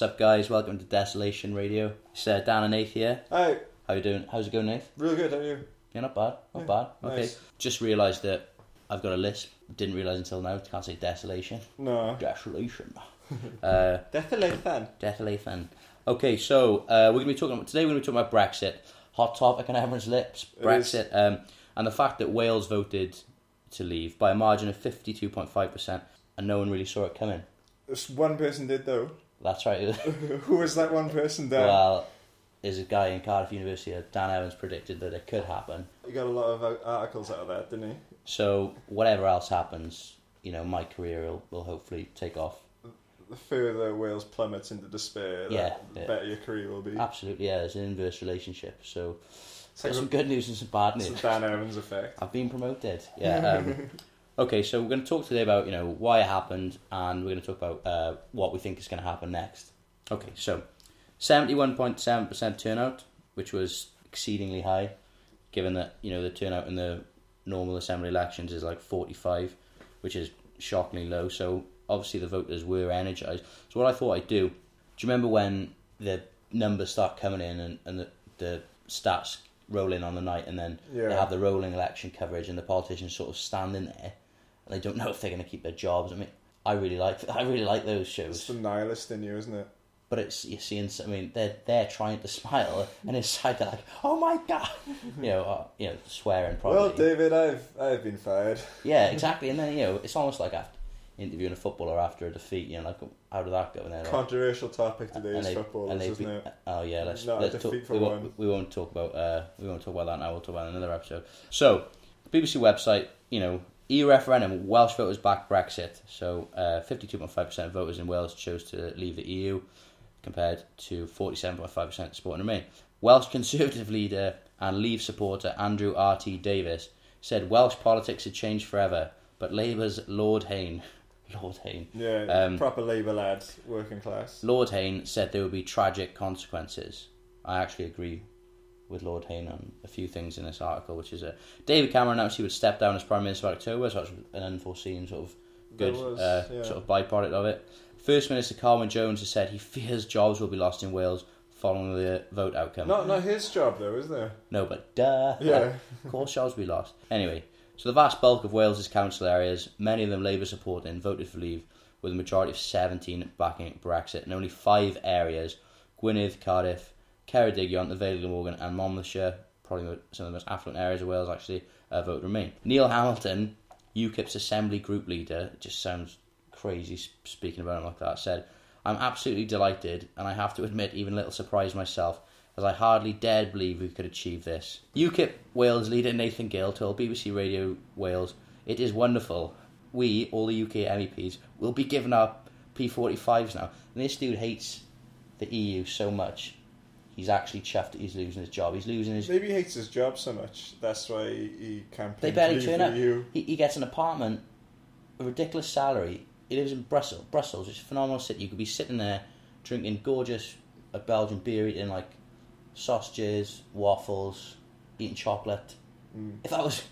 What's up, guys? Welcome to Desolation Radio. It's uh, Dan and Nath here. Hi, How you doing? How's it going, Nath? real good. How are you? Yeah, not bad. Not Yeah, bad. Okay. nice. Just realised that I've got a lisp. Didn't realise until now. Can't say desolation. No. Desolation. uh, Desolation. desolation. Okay, so uh, we're gonna be talking today. We're gonna be talking about Brexit. Hot topic on everyone's lips. It Brexit, um, and the fact that Wales voted to leave by a margin of fifty-two point five percent, and no one really saw it coming. This one person did though. That's right. Who was that one person? Dan. Well, there's a guy in Cardiff University, uh, Dan Evans, predicted that it could happen. he got a lot of uh, articles out of that, didn't he? So whatever else happens, you know, my career will, will hopefully take off. The further Wales plummets into despair, the Yeah, yeah. better your career will be. Absolutely, yeah. There's an inverse relationship. So It's like there's some good news and some bad news. the Dan Evans effect. I've been promoted. Yeah. Um, okay, so we're going to talk today about you know why it happened, and we're going to talk about uh, what we think is going to happen next. Okay, so seventy-one point seven percent turnout, which was exceedingly high, given that you know the turnout in the normal assembly elections is like forty-five, which is shockingly low. So obviously the voters were energised. So what I thought I'd do. Do you remember when the numbers start coming in and, and the, the stats roll in on the night, and then Yeah. they have the rolling election coverage, and the politicians sort of standing there, and they don't know if they're going to keep their jobs. I mean, I really like I really like those shows. It's the nihilist in you, isn't it? but it's you see, I mean, they're they're trying to smile, and inside they're like, oh my god, you know, uh, you know, swearing probably. Well, David, I've I've been fired. yeah, exactly, and then you know, it's almost like after interviewing a footballer after a defeat, you know, like how did that go? And like, Controversial topic today is football, isn't be- it? Oh yeah, let's, Not a let's talk, we, one. won't, we won't talk about uh, we won't talk about that now. We'll talk about it in another episode. So, BBC website, you know, EU referendum, Welsh voters back Brexit. So, uh, fifty-two point five percent of voters in Wales chose to leave the EU, compared to forty-seven point five percent supporting remain. Welsh Conservative leader and Leave supporter Andrew R T Davies said Welsh politics had changed forever, but Labour's Lord Hain, Lord Hain, Yeah, Um, proper Labour lads, working class. Lord Hain said there would be tragic consequences. I actually agree with Lord Hain on a few things in this article, which is uh, David Cameron announced he would step down as Prime Minister of October, so that's an unforeseen sort of good was, uh, yeah. sort of byproduct of it. First Minister Carwyn Jones has said he fears jobs will be lost in Wales following the vote outcome. Not not his job though, is there? No, but duh. Yeah. of course, jobs will be lost. Anyway, so the vast bulk of Wales's council areas, many of them Labour supporting, voted for leave, with a majority of 17 backing Brexit, and only five areas Gwynedd, Cardiff, Ceredigion, the Vale of Glamorgan, and Monmouthshire, probably some of the most affluent areas of Wales, actually, uh, vote remain. Neil Hamilton, UKIP's Assembly Group Leader, just sounds crazy speaking about him like that, said, I'm absolutely delighted, and I have to admit, even a little surprised myself, as I hardly dared believe we could achieve this. UKIP Wales leader Nathan Gill told BBC Radio Wales, It is wonderful. We, all the UK MEPs, will be given our P45s now. And this dude hates the EU so much, he's actually chuffed that he's losing his job. He's losing his. Maybe he hates his job so much. That's why he, can't. They barely turn up. He, he gets an apartment, a ridiculous salary. He lives in Brussels, Brussels, which is a phenomenal city. You could be sitting there drinking gorgeous uh, Belgian beer, eating like sausages, waffles, eating chocolate. Mm. If that was,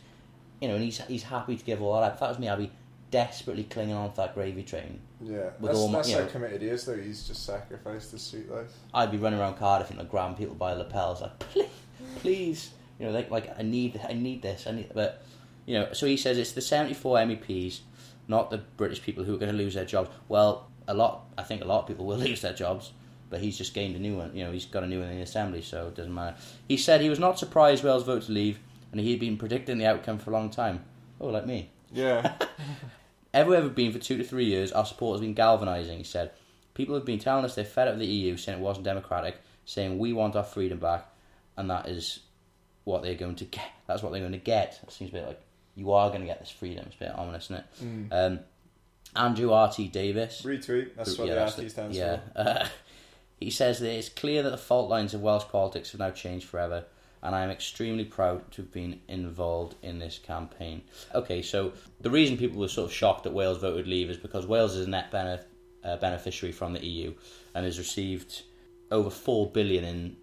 you know, and he's he's happy to give all that. If that was me, I'd be desperately clinging on to that gravy train. Yeah, With that's, all my- that's how know- committed he is. Though he's just sacrificed his sweet life. I'd be running around Cardiff and like grabbing people by lapels, like please, please, you know, like like I need I need this, I need. But you know, so he says it's the seventy four MEPs, not the British people who are going to lose their jobs. Well, a lot, I think a lot of people will lose their jobs, but he's just gained a new one. You know, he's got a new one in the assembly, so it doesn't matter. He said he was not surprised Wales voted to leave, and he had been predicting the outcome for a long time. Oh, like me. Yeah, Everywhere we've been for two to three years, our support has been galvanising, he said. People have been telling us they're fed up with the EU, saying it wasn't democratic, saying we want our freedom back, and that is what they're going to get. That's what they're going to get. It seems a bit like you are going to get this freedom. It's a bit ominous, isn't it? Mm. Um, Andrew R.T. Davies. retweet. That's what Yeah, the RT stands yeah. for. Uh, he says that it's clear that the fault lines of Welsh politics have now changed forever, and I am extremely proud to have been involved in this campaign. Okay, so the reason people were sort of shocked that Wales voted leave is because Wales is a net benef- uh, beneficiary from the EU and has received over four billion in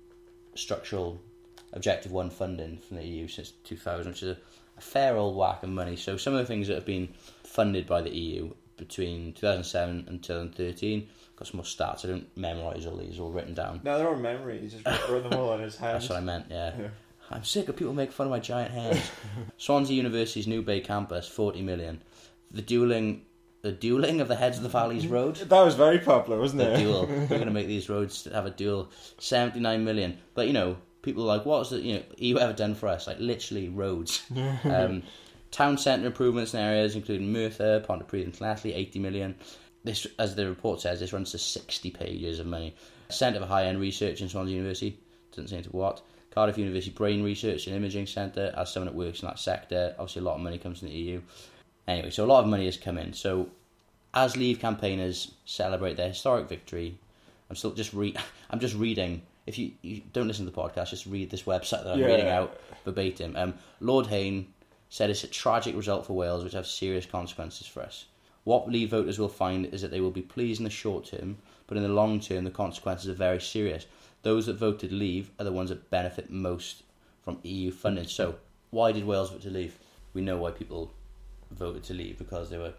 structural objective one funding from the EU since 2000, which is a, a fair old whack of money. So some of the things that have been funded by the EU between 2007 and 2013. Got some more stats. I don't memorise all these, all written down. No, they're all memory. He just wrote them all on his hand. That's what I meant, yeah. Yeah. I'm sick of people making fun of my giant hands. Swansea University's New Bay campus, 40 million. The dueling, the dueling of the heads of the valleys road. That was very popular, wasn't The it? duel. We're going to make these roads have a duel. 79 million. But, you know, people are like, what's the, you know, you ever done for us? Like, literally roads. um, town centre improvements in areas including Merthyr, Pontypridd and Llanelli, 80 million. This, as the report says, this runs to 60 pages of money. Centre for High End Research in Swansea University, doesn't say into what. Cardiff University Brain Research and Imaging Centre, as someone that works in that sector, obviously a lot of money comes from the EU. Anyway, so a lot of money has come in. So, as Leave campaigners celebrate their historic victory, I'm still just re- I'm just reading. If you, you don't listen to the podcast, just read this website that I'm Yeah. reading out verbatim. Um, Lord Hain said it's a tragic result for Wales, which have serious consequences for us. What Leave voters will find is that they will be pleased in the short term, but in the long term, the consequences are very serious. Those that voted Leave are the ones that benefit most from EU funding. So, why did Wales vote to leave? We know why people voted to leave because they were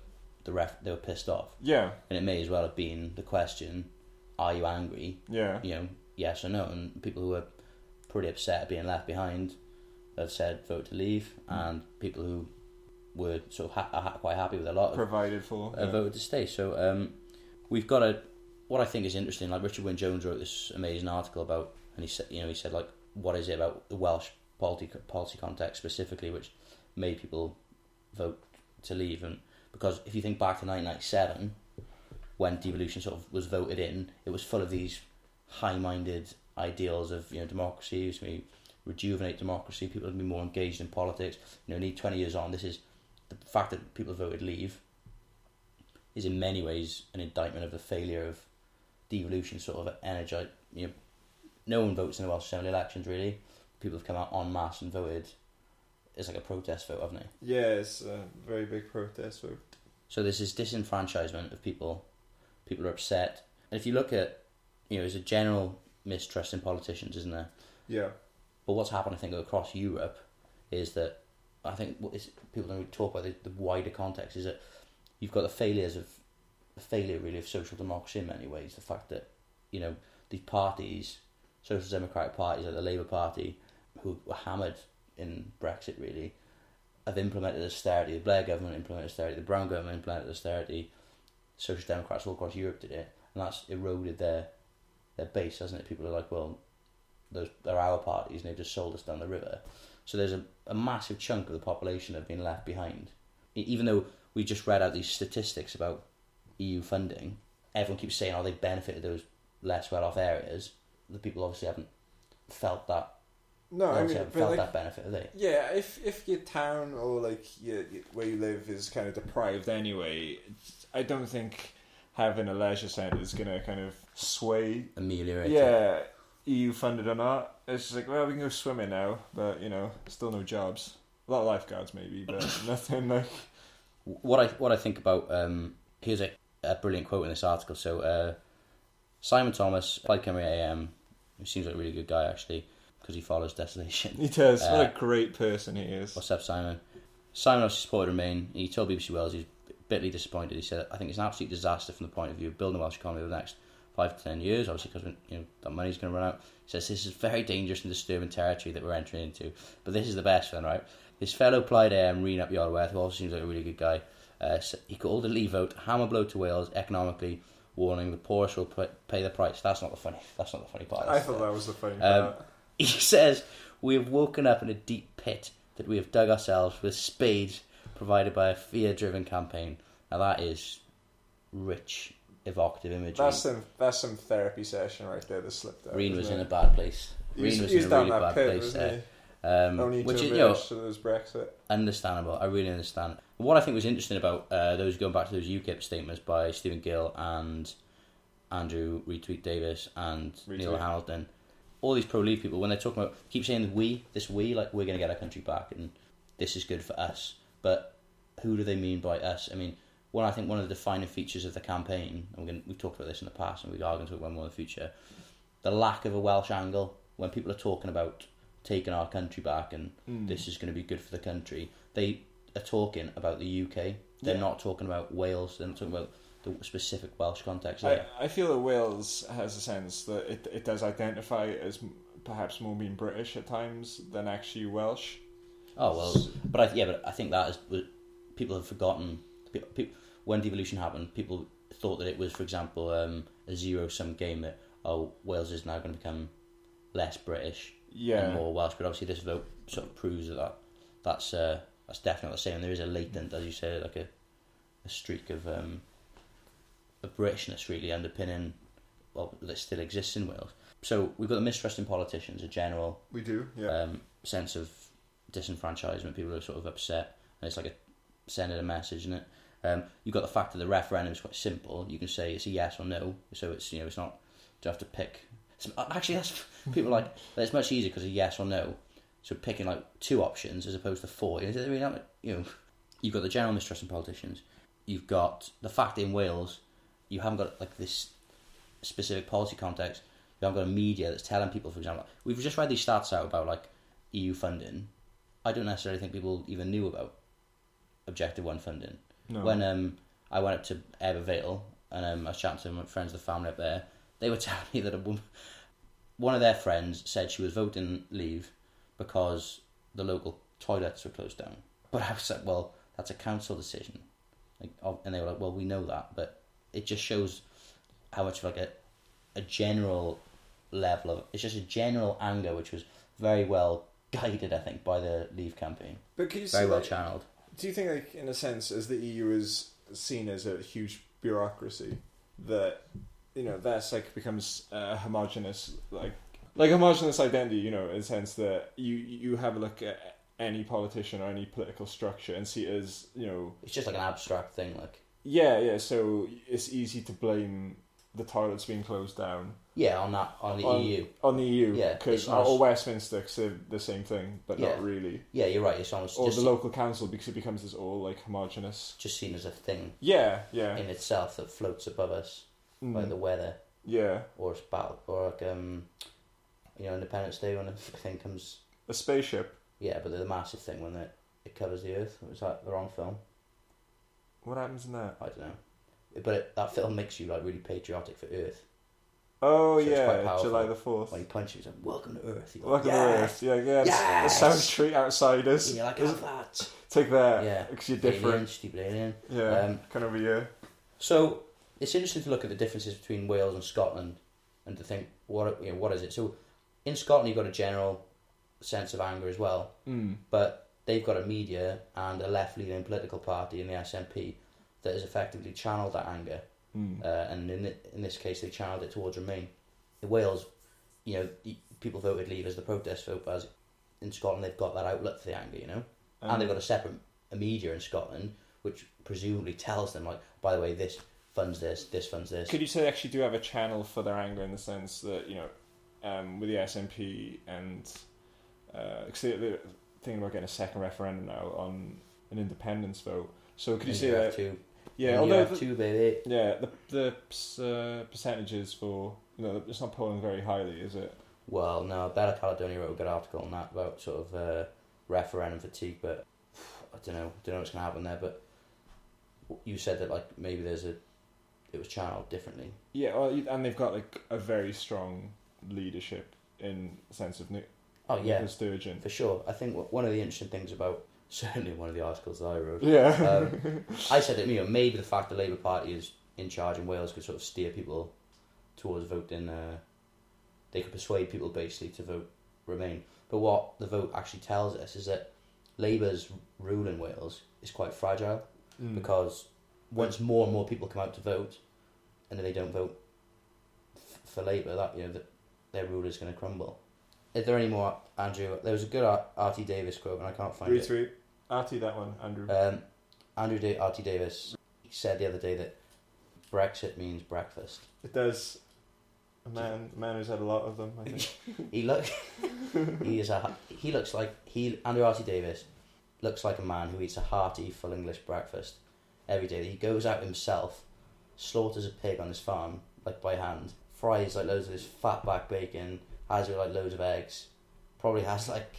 the ref they were pissed off, Yeah, and it may as well have been the question: Are you angry? yeah. You know, yes or no. And people who are pretty upset at being left behind have said vote to leave, mm. and people who were sort of ha- ha- quite happy with a lot have Provided for. uh, yeah. voted to stay. So um, we've got a what I think is interesting. Like Richard Wyn Jones wrote this amazing article about, and he said, you know, he said like, what is it about the Welsh policy policy context specifically which made people vote to leave? And because if you think back to 1997, when devolution sort of was voted in, it was full of these high-minded ideals of you know democracy. It was going to rejuvenate democracy. People would be more engaged in politics. You know, need 20 years on. This is the fact that people voted leave is in many ways an indictment of the failure of devolution sort of energize you know no one votes in the Welsh Assembly elections really. People have come out en masse and voted. It's like a protest vote, haven't they? Yeah, it's a very big protest vote. So there's this disenfranchisement of people. People are upset. And if you look at you know, there's a general mistrust in politicians, isn't there? Yeah. But what's happened, I think, across Europe is that I think what is, people don't really talk about the, the wider context is that you've got the failures of the failure really of social democracy in many ways. The fact that you know these parties, social democratic parties like the Labour Party, who were hammered in Brexit, really have implemented austerity. The Blair government implemented austerity. The Brown government implemented austerity. Social Democrats all across Europe did it, and that's eroded their their base, hasn't it? People are like, well, those they're our parties, and they've just sold us down the river. So there's a, a massive chunk of the population that have been left behind. Even though we just read out these statistics about EU funding, everyone keeps saying, oh, they benefited those less well off areas. The people obviously haven't felt that. No, I mean, obviously haven't but felt like, that benefit, have they? yeah, if if your town or like your, where you live is kind of deprived anyway, I don't think having a leisure centre is gonna kind of sway. ameliorate. Yeah, EU funded or not. It's just like, well, we can go swimming now, but you know, still no jobs. A lot of lifeguards maybe, but nothing like. what I what I think about um here's a, a brilliant quote in this article. So uh, Simon Thomas, Plaid Cymru AM, who seems like a really good guy actually because he follows Desolation. He does. what Uh, a great person he is. What's up, Simon? Simon obviously supported Remain. He told BBC Wales he's bitterly disappointed. He said, "I think it's an absolute disaster from the point of view of building the Welsh economy over the next five to ten years. Obviously, because you know that money's going to run out." He says this is very dangerous and disturbing territory that we're entering into. But this is the best one, right? His fellow Plaid AM, Rhun ap Iorwerth, who also seems like a really good guy, uh, he called the Leave vote hammer blow to Wales economically, warning the poorest will pay the price. That's not the funny. That's not the funny part. I thought that was the funny Um, part. he says, We have woken up in a deep pit that we have dug ourselves with spades provided by a fear driven campaign. Now, that is rich, evocative imagery. That's some that's some therapy session right there that slipped out. Rhun was isn't in a bad place. Rhun was he was in a really bad pit, place there. he? Um, Only which is, you know, there's Brexit. understandable. I really understand. What I think was interesting about uh, those going back to those UKIP statements by Stephen Gill and Andrew Retweet Davies and Neil Retweet. Hamilton, all these pro Leave people, when they're talking about, keep saying we, this we, like we're going to get our country back and this is good for us. But who do they mean by us? I mean, one I think one of the defining features of the campaign, and we're going we've talked about this in the past, and we are going to talk about more in the future, the lack of a Welsh angle when people are talking about taking our country back and Hmm. this is going to be good for the country. They are talking about the UK. They're Yeah. not talking about Wales. They're not talking about the specific Welsh context. I, I feel that Wales has a sense that it, it does identify as perhaps more being British at times than actually Welsh. Oh well, but I, yeah, but I think that is people have forgotten. People, people, when devolution happened, people thought that it was, for example, um, a zero-sum game that oh Wales is now going to become less British Yeah. and more Welsh. But obviously, this vote sort of proves that, that that's uh, that's definitely the same. There is a latent, as you say, like a a streak of um, of Britishness really underpinning well that still exists in Wales. So we've got the mistrust in politicians, a general We do, yeah. um, sense of disenfranchisement. People are sort of upset, and it's like a sending a message, isn't it? Um, you've got the fact that the referendum is quite simple. You can say it's a yes or no, so it's you know it's not you have to pick. it's- Actually, that's people like it's much easier because a yes or no. So picking like two options as opposed to four. You know, you know, you've got the general mistrust in politicians. You've got the fact in Wales, you haven't got like this specific policy context. You haven't got a media that's telling people, for example, we've just read these stats out about like EU funding. I don't necessarily think people even knew about Objective One funding. No. When um, I went up to Ebbw and um, I was chatting to my friends of the family up there, they were telling me that a woman, one of their friends said she was voting leave because the local toilets were closed down. But I was like, well, that's a council decision. Like, and they were like, well, we know that, but it just shows how much of like a, a general level of it's just a general anger which was very well guided, I think, by the Leave campaign. but can you see Very well that- channeled. Do you think, like, in a sense, as the EU is seen as a huge bureaucracy, that you know that's like becomes a homogenous, like, like homogenous identity? You know, in the sense that you you have a look at any politician or any political structure and see it as you know, It's just like an abstract thing, like yeah, yeah. So it's easy to blame the toilets being closed down yeah, on that on the On- EU. on the EU, Yeah, because or as- Westminster, 'cause they're the same thing, but Yeah. not really, Yeah, you're right. It's almost or the local council because it becomes this all like homogenous. just seen as a thing Yeah, yeah, in itself that floats above us, Mm. like the weather yeah. or it's battle or like um, you know, Independence Day when the thing comes. A spaceship. Yeah, but the massive thing when it it covers the Earth. Was that the wrong film? What happens in that? I don't know. But it, that film makes you like really patriotic for Earth. Oh So yeah. July the fourth. When he punches, he's like, "Welcome to Earth." Welcome yes! to Earth. Yeah, yeah. Yes! The sound treat outsiders. You're like, have that. Take that. Yeah. Because you're Alien, different. stupid alien. Yeah. Um, kind of a year. So it's interesting to look at the differences between Wales and Scotland, and to think what you know, what is it? So in Scotland, you've got a general sense of anger as well, Mm. but they've got a media and a left-leaning political party in the SNP that has effectively channeled that anger, Mm. uh, and in thi- in this case, they channeled it towards Remain. In Wales, you know, people voted Leave as the protest vote, whereas in Scotland they've got that outlet for the anger, you know, Um, and they've got a separate a media in Scotland which presumably tells them like, by the way, this funds this, this funds this. Could you say they actually do have a channel for their anger in the sense that you know, um, with the SNP and because they, they're thinking about getting a second referendum now on an independence vote. So could you say that? two, Yeah, although you have the, two, baby. yeah, the the uh, percentages for you know it's not polling very highly, is it? Well, no, Bella Caledonia wrote a good article on that about sort of uh, referendum fatigue, but I don't know, don't know what's going to happen there. But you said that like maybe there's a, it was channeled differently. Yeah, well, and they've got like a very strong leadership in sense of Nick, Oh yeah, Nicola Sturgeon. for sure. I think one of the interesting things about certainly one of the articles that I wrote, Yeah. um, I said that you know maybe the fact the Labour Party is in charge in Wales could sort of steer people towards voting. Uh, they could persuade people basically to vote Remain. But what the vote actually tells us is that Labour's rule in Wales is quite fragile Mm. because once more and more people come out to vote, and then they don't vote f- for Labour, that you know that their rule is going to crumble. Is there any more, Andrew? There was a good R.T. Davies quote, and I can't find it. Retweet. Artie, that one, Andrew. Um, Andrew da- R.T. Davies he said the other day that Brexit means breakfast. it does. A man, a man who's had a lot of them. I think. He look he is a he looks like he Andrew R.T. Davies looks like a man who eats a hearty full English breakfast every day. He goes out himself, slaughters a pig on his farm like by hand, fries like loads of this fat back bacon, has like loads of eggs, probably has like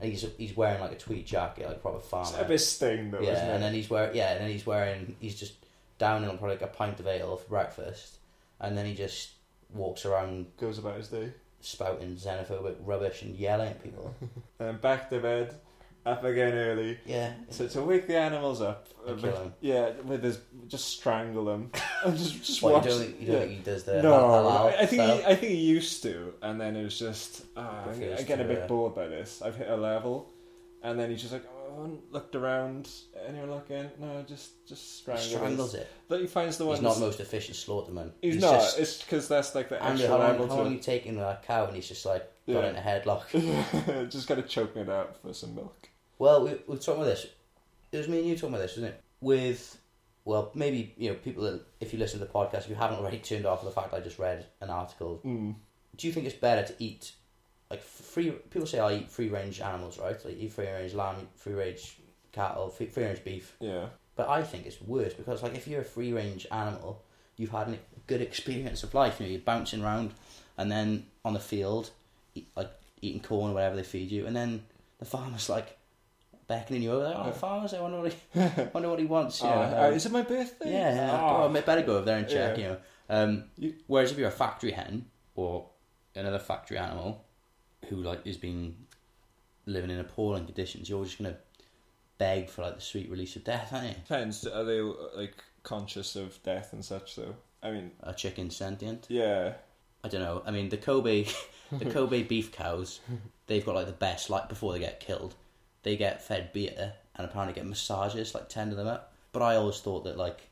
he's he's wearing like a tweed jacket, like a proper It's a bit sting though, yeah, isn't it? and then he's wearing yeah, and then he's wearing he's just downing on probably like a pint of ale for breakfast, and then he just walks around Goes about his day. spouting xenophobic rubbish and yelling at people. And um, back to bed, up again early. Yeah, So to wake the animals up, And uh, kill with- 'em. yeah, with his just strangle them, and just just What, watch. you don't, you don't yeah. think he does the no, halal I think style? he, I think he used to, and then it was just ah, I get- a to, bit bored by this. I've hit a level, and then he's just like oh, looked around, and you're looking, no, just just strangle. strangles it. But he finds the one. He's not most efficient slaughterman. he's, not. Just, It's because that's like the Andrew, extra how long, level how long you taking that cow? And he's just like got Yeah. in a headlock. just gotta choke it out for some milk. Well, we, we were talking about this. It was me and you talking about this, wasn't it? With, well, maybe, you know, people that, if you listen to the podcast, if you haven't already turned off the fact I just read an article, Mm. do you think it's better to eat, like, free, people say I eat free range animals, right? Like, eat free range lamb, free range cattle, free, free range beef. Yeah. But I think it's worse because, like, if you're a free range animal, you've had a good experience of life. You know, you're bouncing around, and then on the field, eat, like eating corn or whatever they feed you, and then the farmer's like beckoning you over. Like, oh, farmers, I wonder what he, wonder what he wants. You Oh, know, uh, um, is it my birthday? yeah, yeah. Oh. Oh, I better go over there and check. Yeah. You know, um, You- whereas if you're a factory hen or another factory animal who like is being living in appalling conditions, you're just gonna beg for like the sweet release of death, aren't you? Depends. Are they like conscious of death and such though? I mean, A chicken sentient. yeah. I don't know. I mean, the Kobe, the Kobe beef cows, they've got like the best. Like before they get killed, they get fed beer and apparently get massages, like tender them up. But I always thought that like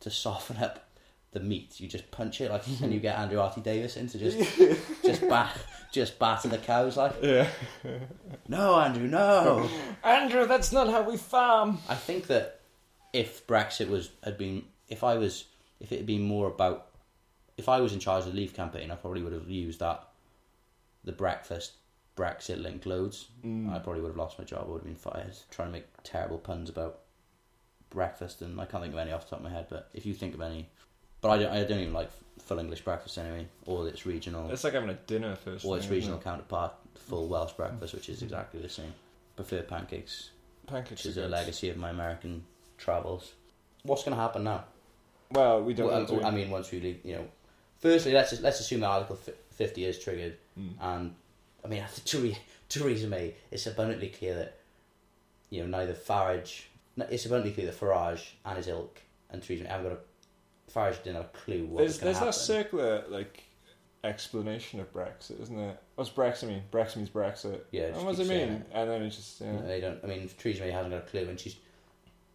to soften up the meat, you just punch it like, and you get Andrew Artie Davies in to just just bat just batter the cows like. Yeah. No, Andrew, no. Andrew, that's not how we farm. I think that if Brexit was had been, if I was, if it had been more about, if I was in charge of the Leave campaign, I probably would have used that, the breakfast Brexit link loads. Mm. I probably would have lost my job. I would have been fired. Trying to make terrible puns about breakfast, and I can't think of any off the top of my head. But if you think of any, but I don't, I don't even like full English breakfast anyway, or its regional, It's like having a dinner first. or its thing, regional it? counterpart, full Welsh breakfast, which is exactly the same. Prefer pancakes Pancakes which is a legacy of my American travels. What's going to happen now? Well, we don't. Well. I mean, once we leave, you know, firstly, let's let's assume that Article Fifty is triggered, Mm. and I mean, after Theresa, Theresa May, it's abundantly clear that you know neither Farage, it's abundantly clear that Farage and his ilk and Theresa May haven't got a Farage didn't have a clue what there's was going to happen. There's that circular like explanation of Brexit, isn't it? What's Brexit mean? Brexit means Brexit. Yeah, And what does it mean? And then it's just yeah. They don't. I mean, Theresa May hasn't got a clue, and she's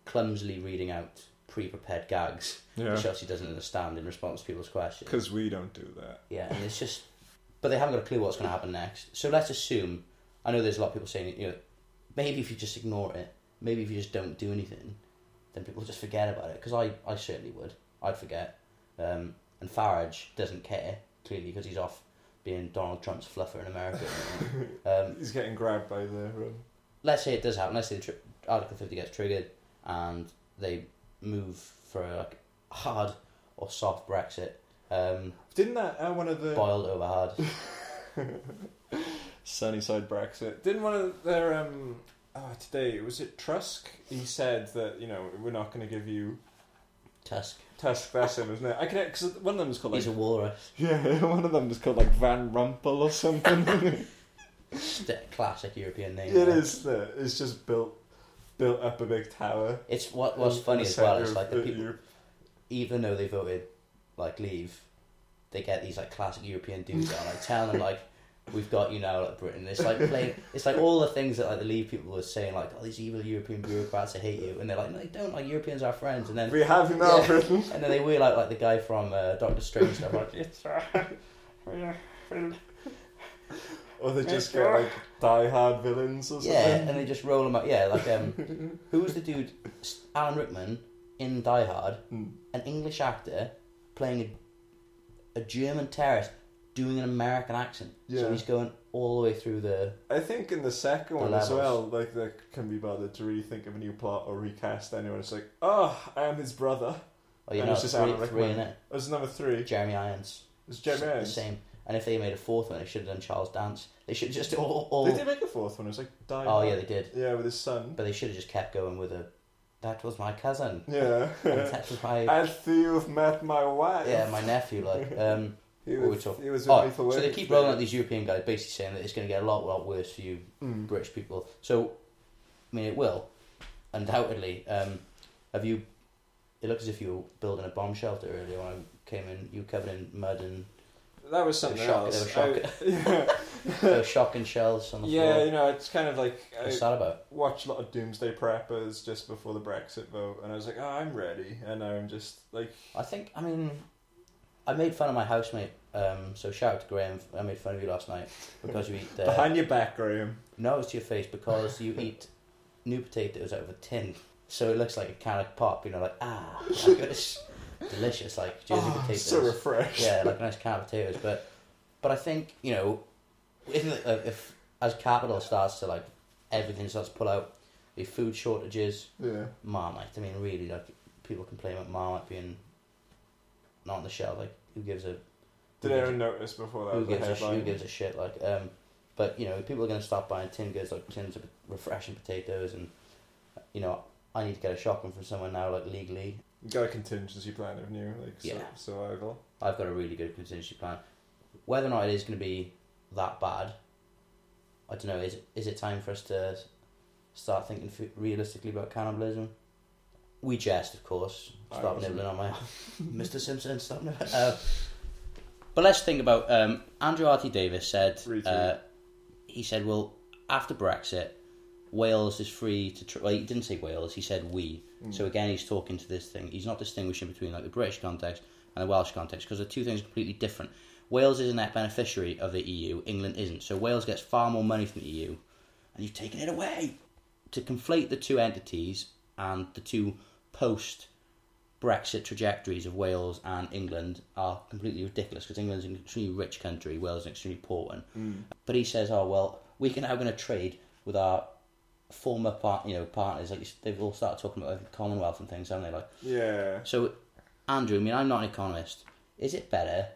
clumsily reading out pre-prepared gags, yeah. which she doesn't understand in response to people's questions. Because we don't do that. Yeah, and it's just, but they haven't got a clue what's going to happen next. So let's assume. I know there's a lot of people saying, you know, maybe if you just ignore it, maybe if you just don't do anything, then people just forget about it. Because I, I certainly would. I'd forget. Um, and Farage doesn't care clearly because he's off being Donald Trump's fluffer in America. um, He's getting grabbed by the. Um, let's say it does happen. Let's say the tri- Article Fifty gets triggered and they move for a like, hard or soft Brexit. Um, didn't that uh, one of the boiled over hard. sunny side Brexit? Didn't one of their um oh, today was it Trusk? He said that you know we're not going to give you Tusk. Tusk. That's him, isn't it? I can because one of them is called like He's a walrus. yeah, one of them is called like Van Rumpel or something. Classic European name. it right? is. The, it's just built built up a big tower. It's what was funny as well. It's like the the people, Europe. even though they voted like leave, they get these like classic European dudes on, like telling them like, "We've got you now, like Britain." It's like playing. It's like all the things that like the leave people were saying, like, "Oh, these evil European bureaucrats, I hate you," and they're like, "No, they don't. Like Europeans are friends." And then We have you now, Yeah. Britain. and then they were like like the guy from uh, Doctor Strange. Stuff like, "It's uh, Or they just get like die hard villains or something. yeah, and they just roll them out. Yeah, like um, who was the dude? Alan Rickman in Die Hard. Mm. an English actor playing a, a German terrorist doing an American accent. Yeah. So he's going all the way through the. I think in the second The one as well, like they can be bothered to really think of a new plot or recast anyone. It's like, oh, I am his brother. Oh, you And know, it's just three, Alan three Rickman. in it. It was number three. Jeremy Irons. It's Jeremy Irons. The same. And if they made a fourth one, they should have done Charles Dance. They should just all. all They did make a fourth one. It was like Die oh yeah, they did. Yeah, with his son. But they should have just kept going with a. That was my cousin. Yeah. Was my. After you've met my wife. yeah, my nephew. Like, um, He what were we was, he was oh, so they keep rolling out these European guys, basically saying that it's going to get a lot, lot worse for you Mm. British people. So, I mean, it will, undoubtedly. Um, have you? It looks as if you were building a bomb shelter earlier when I came in. You were covered in mud and That was something Shock- else. they were I- yeah. shocking shells on the yeah, floor. you know, it's kind of like I What's that about? watched a lot of Doomsday Preppers just before the Brexit vote, and I was like, oh, I'm ready, and now I'm just like, I think. I mean, I made fun of my housemate. Um, so shout out to Graham. I made fun of you last night because you eat the. behind your back, Graham. No, it's to your face because you eat new potatoes out of a tin. So it looks like a can of pop, you know, like, ah, delicious, like Jersey Oh, potatoes. so refreshed. yeah, like a nice can of potatoes. But but I think, you know, if, if as capital starts to, like, everything starts to pull out, the food shortages, Yeah. Marmite, I mean, really, like, people complain about Marmite being not on the shelf, like, who gives a Did anyone notice before that who gives a who gives a shit like um but you know people are going to stop buying tin goods like tins of refreshing potatoes and you know I need to get a shotgun from someone now like legally You got a contingency plan, haven't you? Like Yeah. survival. I've got a really good contingency plan whether or not it is going to be that bad I don't know is is it time for us to start thinking f- realistically about cannibalism we jest of course stop nibbling on my Mr Simpson stop nibbling uh, but let's think about um, Andrew R.T. Davies said uh, he said well after Brexit Wales is free to tr- well he didn't say Wales he said we Mm. so again he's talking to this thing he's not distinguishing between like the British context and the Welsh context because the two things are completely different Wales is a net beneficiary of the EU England isn't so Wales gets far more money from the EU and you've taken it away to conflate the two entities and the two post Brexit trajectories of Wales and England are completely ridiculous because England's an extremely rich country, Wales is an extremely poor one. Mm. But he says, "Oh well, we can now going to trade with our former part, you know, partners. Like they've all started talking about like, Commonwealth and things, haven't they? Like Yeah. so, Andrew. I mean, I'm not an economist. Is it better?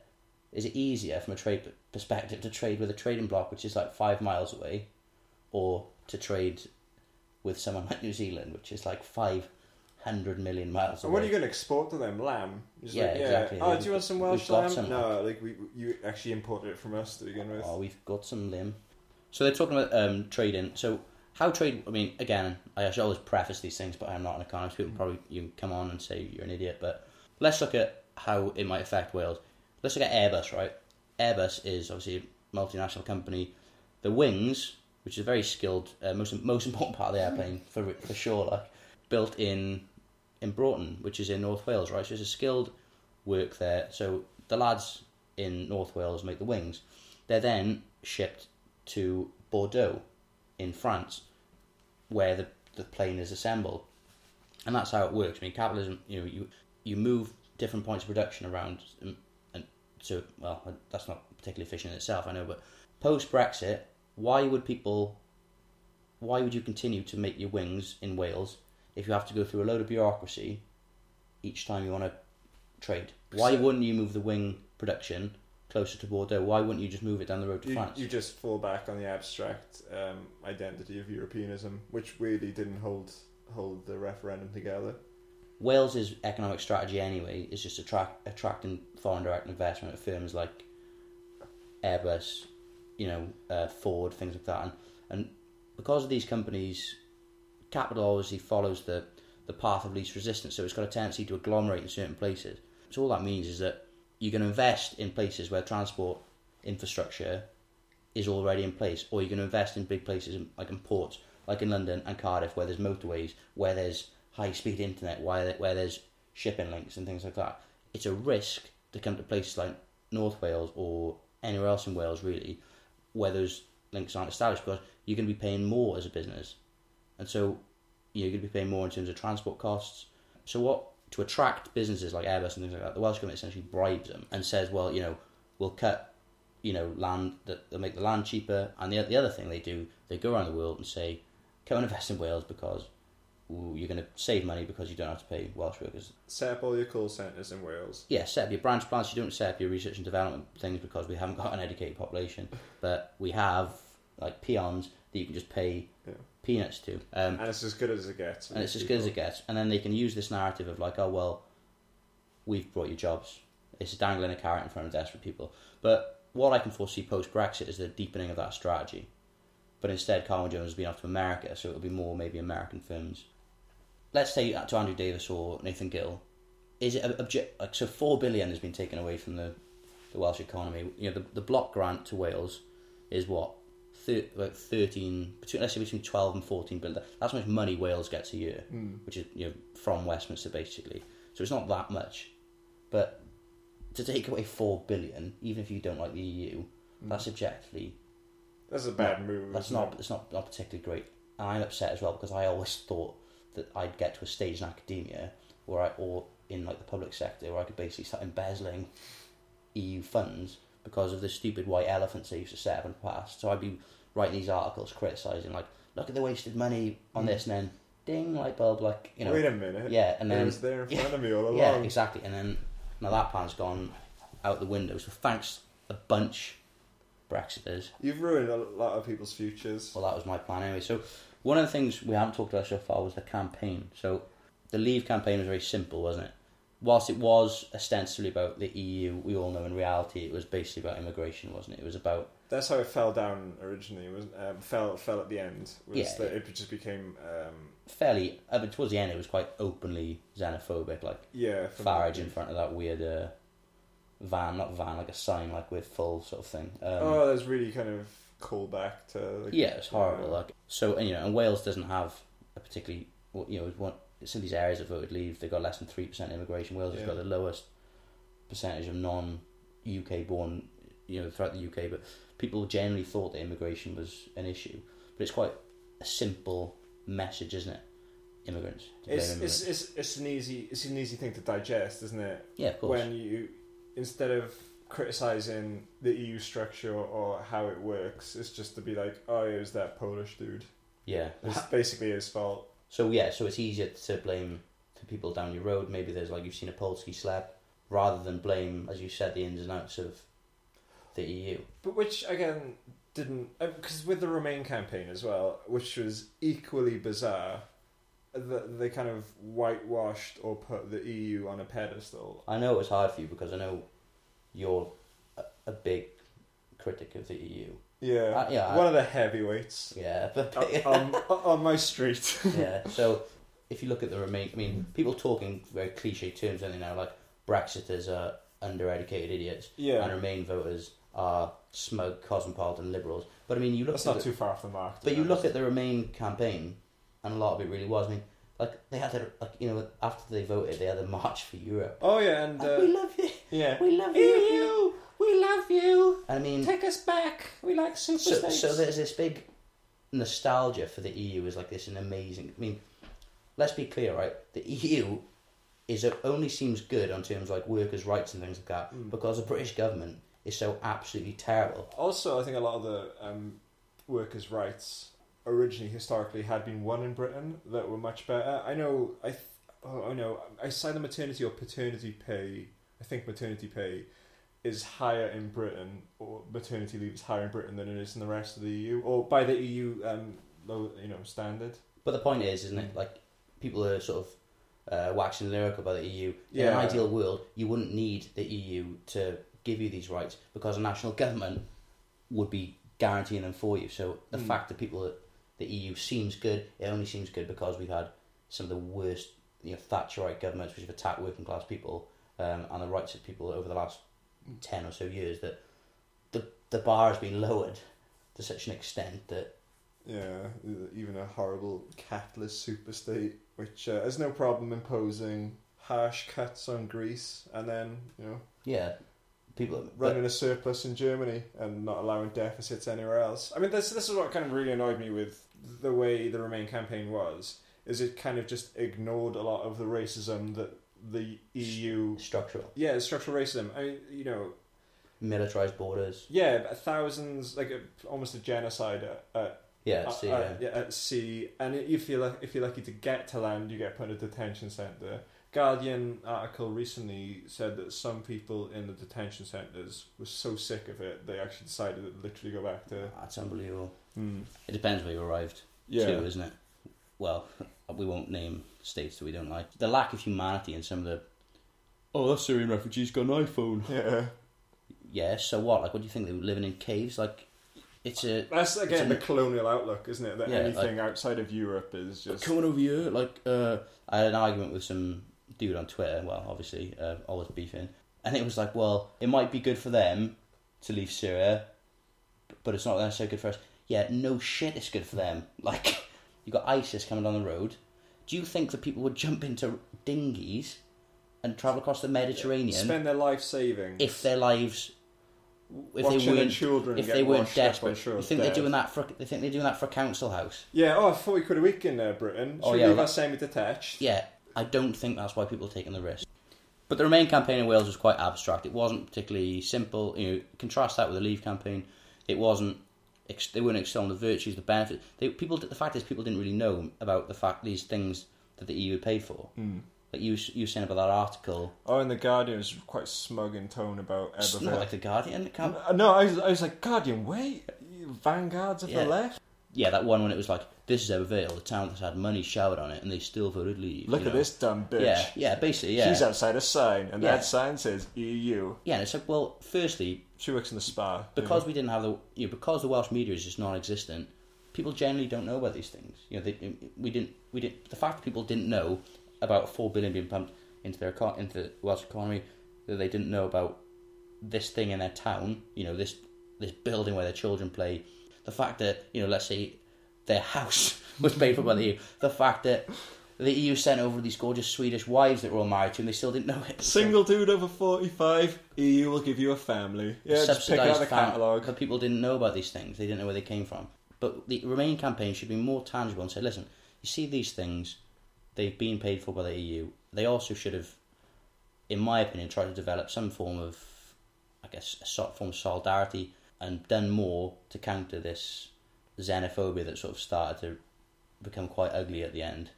Is it easier from a trade perspective to trade with a trading block which is like five miles away, or to trade with someone like New Zealand, which is like five hundred million miles away? what are you going to export to them? Lamb. Yeah, like, exactly. Oh, do you want some Welsh lamb? some. No, like we you actually imported it from us to begin with. Oh, we've got some limb. So they're talking about um, trading. So how trade? I mean, again, I should always preface these things, but I'm not an economist. People probably you can come on and say you're an idiot, but let's look at how it might affect Wales. Let's look at Airbus, right? Airbus is obviously a multinational company. The wings, which is a very skilled, uh, most most important part of the airplane for for sure, like built in in Broughton, which is in North Wales, right? So it's a skilled work there. So the lads in North Wales make the wings. They're then shipped to Bordeaux in France, where the, the plane is assembled. And that's how it works. I mean, capitalism, you know, you, you move different points of production around, and, and so, well, that's not particularly efficient in itself, I know, but post Brexit, why would people, why would you continue to make your wings in Wales if you have to go through a load of bureaucracy each time you want to trade? Why wouldn't you move the wing production closer to Bordeaux? Why wouldn't you just move it down the road to You, France? you just fall back on the abstract um, identity of Europeanism, which really didn't hold hold the referendum together. Wales's economic strategy anyway is just attract attracting foreign direct investment at firms like Airbus, you know, uh, Ford, things like that, and and because of these companies, capital obviously follows the the path of least resistance, so it's got a tendency to agglomerate in certain places. So all that means is that you're going to invest in places where transport infrastructure is already in place, or you're going to invest in big places like in ports, like in London and Cardiff, where there's motorways, where there's high speed internet, where where there's shipping links and things like that. It's a risk to come to places like North Wales or anywhere else in Wales, really, where those links aren't established, because you're going to be paying more as a business, and so you're going to be paying more in terms of transport costs. So what to attract businesses like Airbus and things like that, the Welsh government essentially bribes them and says, well, you know, we'll cut, you know, land that they'll make the land cheaper. And the the other thing they do, they go around the world and say, come and invest in Wales because ooh, you're going to save money because you don't have to pay Welsh workers. Set up all your call centres in Wales. Yeah, set up your branch plants. You don't set up your research and development things because we haven't got an educated population, but we have like peons that you can just pay Yeah. Peanuts to. Um, And it's as good as it gets. and it's as good as it gets. And then they can use this narrative of like, oh well, we've brought you jobs. It's dangling a carrot in front of desperate people. But what I can foresee post Brexit is the deepening of that strategy. But instead, Carwyn Jones has been off to America, so it'll be more maybe American firms. Let's say to Andrew Davies or Nathan Gill, is it object like so? Four billion has been taken away from the, the Welsh economy. You know, the, the block grant to Wales is what thir- about thirteen between let's say between twelve and fourteen billion. That's how much money Wales gets a year Mm. which is you know from Westminster basically. So it's not that much, but to take away four billion, even if you don't like the EU, that's objectively That's a bad move. that's not it? it's not not particularly great. And I'm upset as well because I always thought that I'd get to a stage in academia where I or in like the public sector where I could basically start embezzling EU funds because of the stupid white elephants they used to set up in the past. So I'd be writing these articles criticising like, look at the wasted money on Mm. this, and then ding light bulb, like you know, Wait a minute. yeah, and it then was there in front of me all along. yeah, exactly. And then now that plan's gone out the window. So thanks a bunch, Brexiters. You've ruined a lot of people's futures. Well, that was my plan anyway. So one of the things we haven't talked about so far was the campaign. So the Leave campaign was very simple, wasn't it? Whilst it was ostensibly about the EU, we all know in reality it was basically about immigration, wasn't it? It was about That's how it fell down originally. It was um, fell fell at the end. Was Yeah, that yeah. it just became um, fairly. I mean, towards the end, it was quite openly xenophobic, like yeah Farage in front of that weird uh, van, not van, like a sign, like with full sort of thing. Um, oh, there's really kind of callback to like, Yeah, it's horrible. Yeah. Like so, and, you know, and Wales doesn't have a particularly, you know, one. Some of these areas that voted Leave, they've got less than three percent immigration. Wales Yeah. has got the lowest percentage of non-UK born, you know, throughout the UK. But people generally thought that immigration was an issue. But it's quite a simple message, isn't it? Immigrants. to blame It's, immigrants. it's it's it's an easy it's an easy thing to digest, isn't it? yeah, of course. When you instead of criticizing the EU structure or, or how it works, it's just to be like, oh, it was that Polish dude. yeah. It's basically his fault. So yeah, so it's easier to blame the people down your road. Maybe there's like you've seen a Polski slap, rather than blame, as you said, the ins and outs of the EU. But which again didn't uh, because with the Remain campaign as well, which was equally bizarre. The, they kind of whitewashed or put the EU on a pedestal. I know it was hard for you because I know you're a big critic of the EU. Yeah, Uh, yeah, I- one of the heavyweights Yeah, but on, on, on my street. yeah. So if you look at the remain, I mean, people talking very cliche terms, don't they now? Like Brexiters are undereducated idiots, Yeah, and Remain voters are smug cosmopolitan liberals. But I mean, you look that's at not the, too far off the mark. But you look at the Remain campaign, and a lot of it really was. I mean, like they had to, like you know, after they voted, they had a march for Europe. Oh yeah, and Like, we uh, love you, yeah, we love you, we love you. I mean, take us back. We like super so, states. so there's this big nostalgia for the EU is like this an amazing. I mean, let's be clear, right? The EU is it only seems good on terms like workers' rights and things like that Mm. because the British government is so absolutely terrible. Also, I think a lot of the um, workers' rights originally historically had been won in Britain that were much better. I know. I th- oh, I know. I say the maternity or paternity pay. I think maternity pay is higher in Britain, or maternity leave is higher in Britain than it is in the rest of the EU, or by the EU um, low, you know, standard. But the point is, isn't it? Like people are sort of uh, waxing lyrical about the EU. In an ideal world, you wouldn't need the EU to give you these rights because a national government would be guaranteeing them for you. So the Mm. fact that people that the EU seems good, it only seems good because we've had some of the worst, you know, Thatcherite governments which have attacked working class people um, and the rights of people over the last ten or so years. That the the bar has been lowered to such an extent that Yeah, even a horrible capitalist super state, which uh, has no problem imposing harsh cuts on Greece, and then you know yeah, people but- running a surplus in Germany and not allowing deficits anywhere else. I mean, this this is what kind of really annoyed me with the way the Remain campaign was. Is it kind of just ignored a lot of the racism that the EU, structural yeah, structural racism. I mean, you know, militarized borders. yeah, thousands, like a, almost a genocide at, at Yeah, uh, see, uh, yeah. yeah, at sea, and if you're lu- if you're lucky to get to land, you get put in a detention center. Guardian article recently said that some people in the detention centers were so sick of it they actually decided to literally go back to. That's unbelievable. Hmm. It depends where you arrived Yeah, to, isn't it? Well, we won't name states that we don't like. The lack of humanity in some of the. Oh, that Syrian refugee's got an iPhone. yeah. Yeah, so what? Like, what do you think? They were living in caves? Like, it's a. That's again It's the colonial outlook, isn't it? That Yeah, anything outside of Europe is just Coming over here, like, uh, I had an argument with some dude on Twitter, well, obviously, uh, always beefing, and it was like, well, it might be good for them to leave Syria, but it's not necessarily good for us. Yeah, no shit, it's good for them. Like, you got ISIS coming down the road. Do you think that people would jump into dinghies and travel across the Mediterranean spend their life saving if their lives, if watching they their weren't, children if get they weren't washed up on desperate? shore You of think they're doing that for? They think they're doing that for a council house? Yeah, oh, 40 quid a week in there, Britain. Oh, Should Oh, we yeah, leave that- our semi-detached? Yeah, I don't think that's why people are taking the risk. But the Remain campaign in Wales was quite abstract. It wasn't particularly simple. You know, contrast that with the Leave campaign. It wasn't. Ex- they weren't extolling the virtues, the benefits. They, people. The fact is, people didn't really know about the fact these things that the EU paid for. Mm. Like you, you were saying about that article. Oh, and the Guardian was quite smug in tone about It's not like the Guardian. Can't, no, I was, I was like, Guardian, wait, vanguards of Yeah. the left. yeah, that one when it was like, "This is Ebbw Vale, the town that's had money showered on it, and they still voted Leave." Look you at know? this dumb bitch. Yeah, yeah, basically, yeah, She's outside a sign, and Yeah. that sign says EU. yeah. And it's like, well, firstly, She works in the spa. because we didn't have the you know, because the Welsh media is just non-existent. People generally don't know about these things. You know, they, we didn't we didn't. the fact that people didn't know about four billion being pumped into their into the Welsh economy, that they didn't know about this thing in their town. You know, this this building where their children play. The fact that you know, let's say their house was paid for by the EU. The fact that the EU sent over these gorgeous Swedish wives that were all married to, and they still didn't know it. Single dude over 45, EU will give you a family. Yeah, just pick out the fam- catalogue. But people didn't know about these things. They didn't know where they came from. But the Remain campaign should be more tangible and say, listen, you see these things, they've been paid for by the EU. They also should have, in my opinion, tried to develop some form of, I guess, a sort form of solidarity and done more to counter this xenophobia that sort of started to become quite ugly at the end.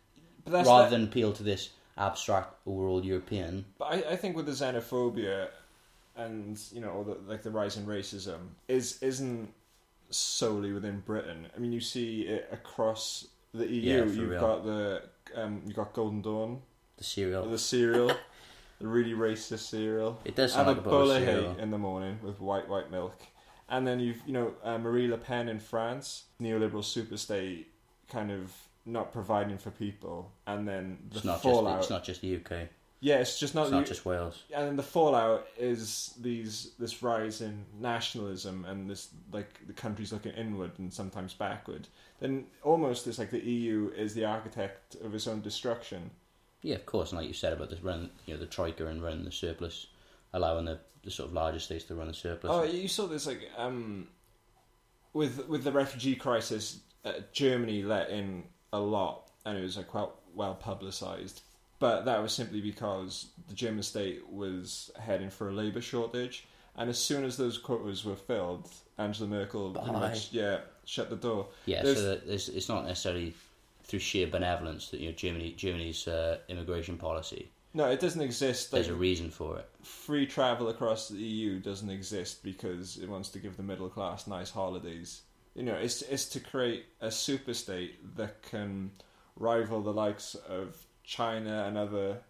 But that's rather than appeal to this abstract, overall European. But I, I think with the xenophobia and you know the like the rise in racism is isn't solely within Britain. I mean, you see it across the EU. Yeah, you've real. got the um, you got Golden Dawn, The cereal. the cereal, the really racist cereal. It does Have sound a like a bowl of cereal. hate in the morning with white white milk, and then you've you know uh, Marie Le Pen in France, neoliberal superstate, kind of not providing for people, and then the It's not, just, fallout. it's not just the UK. yeah, it's just not. It's not just Wales. and then the fallout is these this rise in nationalism and this like the country's looking inward and sometimes backward. Then almost it's like the EU is the architect of its own destruction. Yeah, of course. And like you said about this run, you know, the troika and running the surplus, allowing the, the sort of larger states to run the surplus. Oh, you saw this like um, with with the refugee crisis, uh, Germany let in a lot, and it was like quite well publicized. But that was simply because the German state was heading for a labour shortage, and as soon as those quotas were filled, Angela Merkel pretty much yeah shut the door. yeah, there's- so it's not necessarily through sheer benevolence that you know Germany Germany's uh, immigration policy. No, it doesn't exist. Like, There's a reason for it. free travel across the EU doesn't exist because it wants to give the middle class nice holidays. You know, it's it's to create a super state that can rival the likes of China and other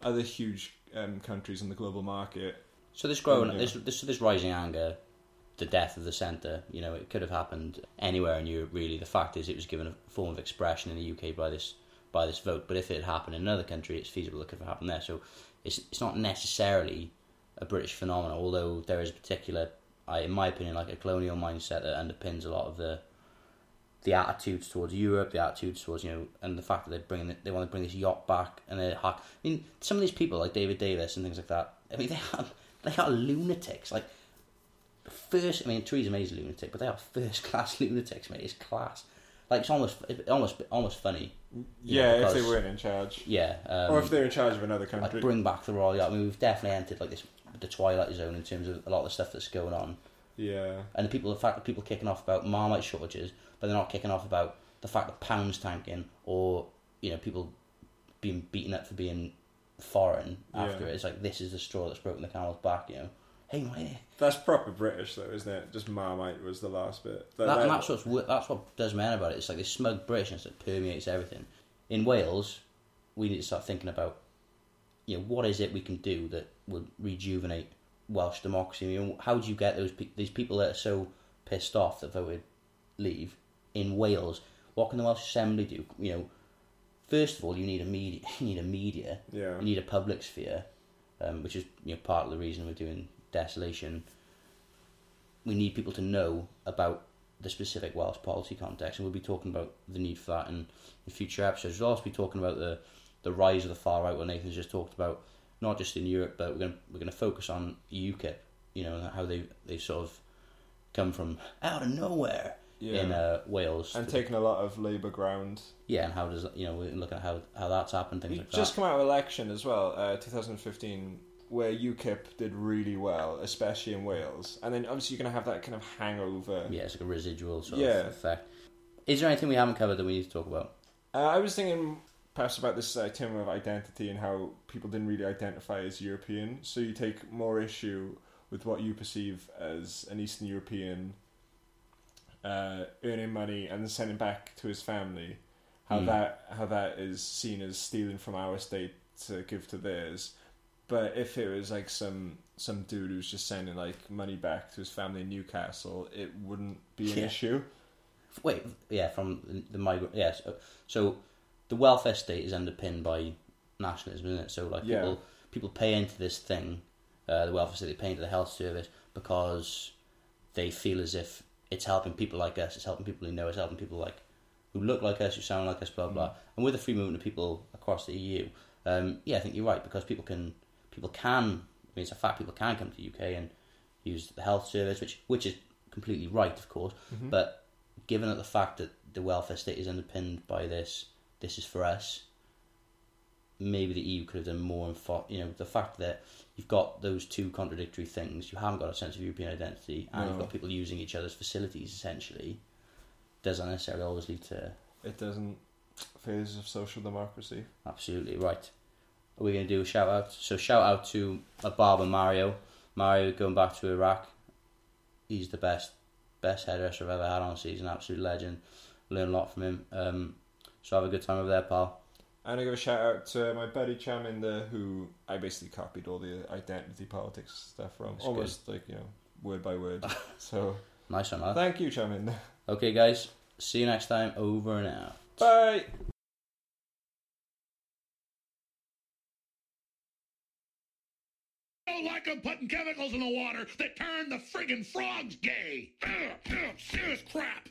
other huge um, countries in the global market. So this growing, this, this this rising anger, the death of the centre. You know, it could have happened anywhere in Europe. Really, the fact is, it was given a form of expression in the UK by this by this vote. But if it happened in another country, it's feasible it could have happened there. So it's it's not necessarily a British phenomenon. Although there is a particular, I, in my opinion, like a colonial mindset that underpins a lot of the the attitudes towards Europe, the attitudes towards you know, and the fact that they bring it, they want to bring this yacht back, and they hack. I mean, some of these people like David Davis and things like that. I mean, they are they are lunatics. Like first, I mean, Theresa May's a lunatic, but they are first class lunatics, mate. It's class. Like it's almost it's almost almost funny. Yeah, Yeah, if they weren't in charge, Yeah. Um, or if they're in charge of another country. like bring back the royal yacht. I mean, we've definitely entered like this the twilight zone in terms of a lot of the stuff that's going on. Yeah. And the people, the fact that people kicking off about Marmite shortages, but they're not kicking off about the fact that pounds tanking or you know people being beaten up for being foreign after Yeah. it. It's like this is the straw that's broken the camel's back. You know, hey mate. That's proper British though, isn't it? Just Marmite was the last bit. That, and that's what's that's what does man about it. It's like this smug Britishness that permeates everything. In Wales, we need to start thinking about, you know, what is it we can do that would rejuvenate Welsh democracy? You know, how do you get those pe- these people that are so pissed off that voted leave in Wales? What can the Welsh Assembly do? You know, first of all, you need a media. You need a media. yeah. You need a public sphere, um, which is you know part of the reason we're doing desolation. We need people to know about the specific Welsh policy context, and we'll be talking about the need for that in, in future episodes. We'll also be talking about the the rise of the far right, what Nathan's just talked about, not just in Europe, but we're going to we're going to focus on UKIP. You know how they they sort of come from out of nowhere Yeah. in uh, Wales, and taking a lot of Labour ground. yeah, and how does you know we're looking at how how that's happened, things We like just that. come out of election as well, uh, 2015, where UKIP did really well, especially in Wales. And then obviously you're going to have that kind of hangover. Yeah, it's like a residual sort Yeah. of effect. Is there anything we haven't covered that we need to talk about? Uh, I was thinking perhaps about this uh, term of identity and how people didn't really identify as European. So you take more issue with what you perceive as an Eastern European uh, earning money and then sending back to his family. How Hmm. that how that is seen as stealing from our state to give to theirs. But if it was like some some dude who's just sending like money back to his family in Newcastle, it wouldn't be an Yeah. issue. Wait, yeah, from the, migrant. Yes, so, so the welfare state is underpinned by nationalism, isn't it? So like Yeah. people people pay into this thing, uh, the welfare state. They pay into the health service because they feel as if it's helping people like us. It's helping people who know. It's helping people like who look like us, who sound like us, blah blah. Mm. And with the free movement of people across the EU, um, yeah, I think you're right because people can people can. I mean, it's a fact. People can come to the UK and use the health service, which which is completely right, of course. Mhm. But given that the fact that the welfare state is underpinned by this, this is for us. Maybe the EU could have done more. And fought, you know, the fact that you've got those two contradictory things, you haven't got a sense of European identity, and you've got people using each other's facilities essentially, doesn't necessarily always lead to It doesn't. Phases of social democracy. absolutely right. Are we going to do a shout out? So shout out to a barber Mario. Mario going back to Iraq. He's the best best hairdresser I've ever had. on season. absolute legend. Learn a lot from him. Um, so have a good time over there, pal. And I give a shout out to my buddy Chaminder, who I basically copied all the identity politics stuff from, That's almost like you know, word by word. so Nice one, man. thank you, Chaminder. Okay, guys. See you next time. Over and out. Bye. Like 'em putting chemicals in the water that turn the friggin' frogs gay. Ugh, ugh, serious crap.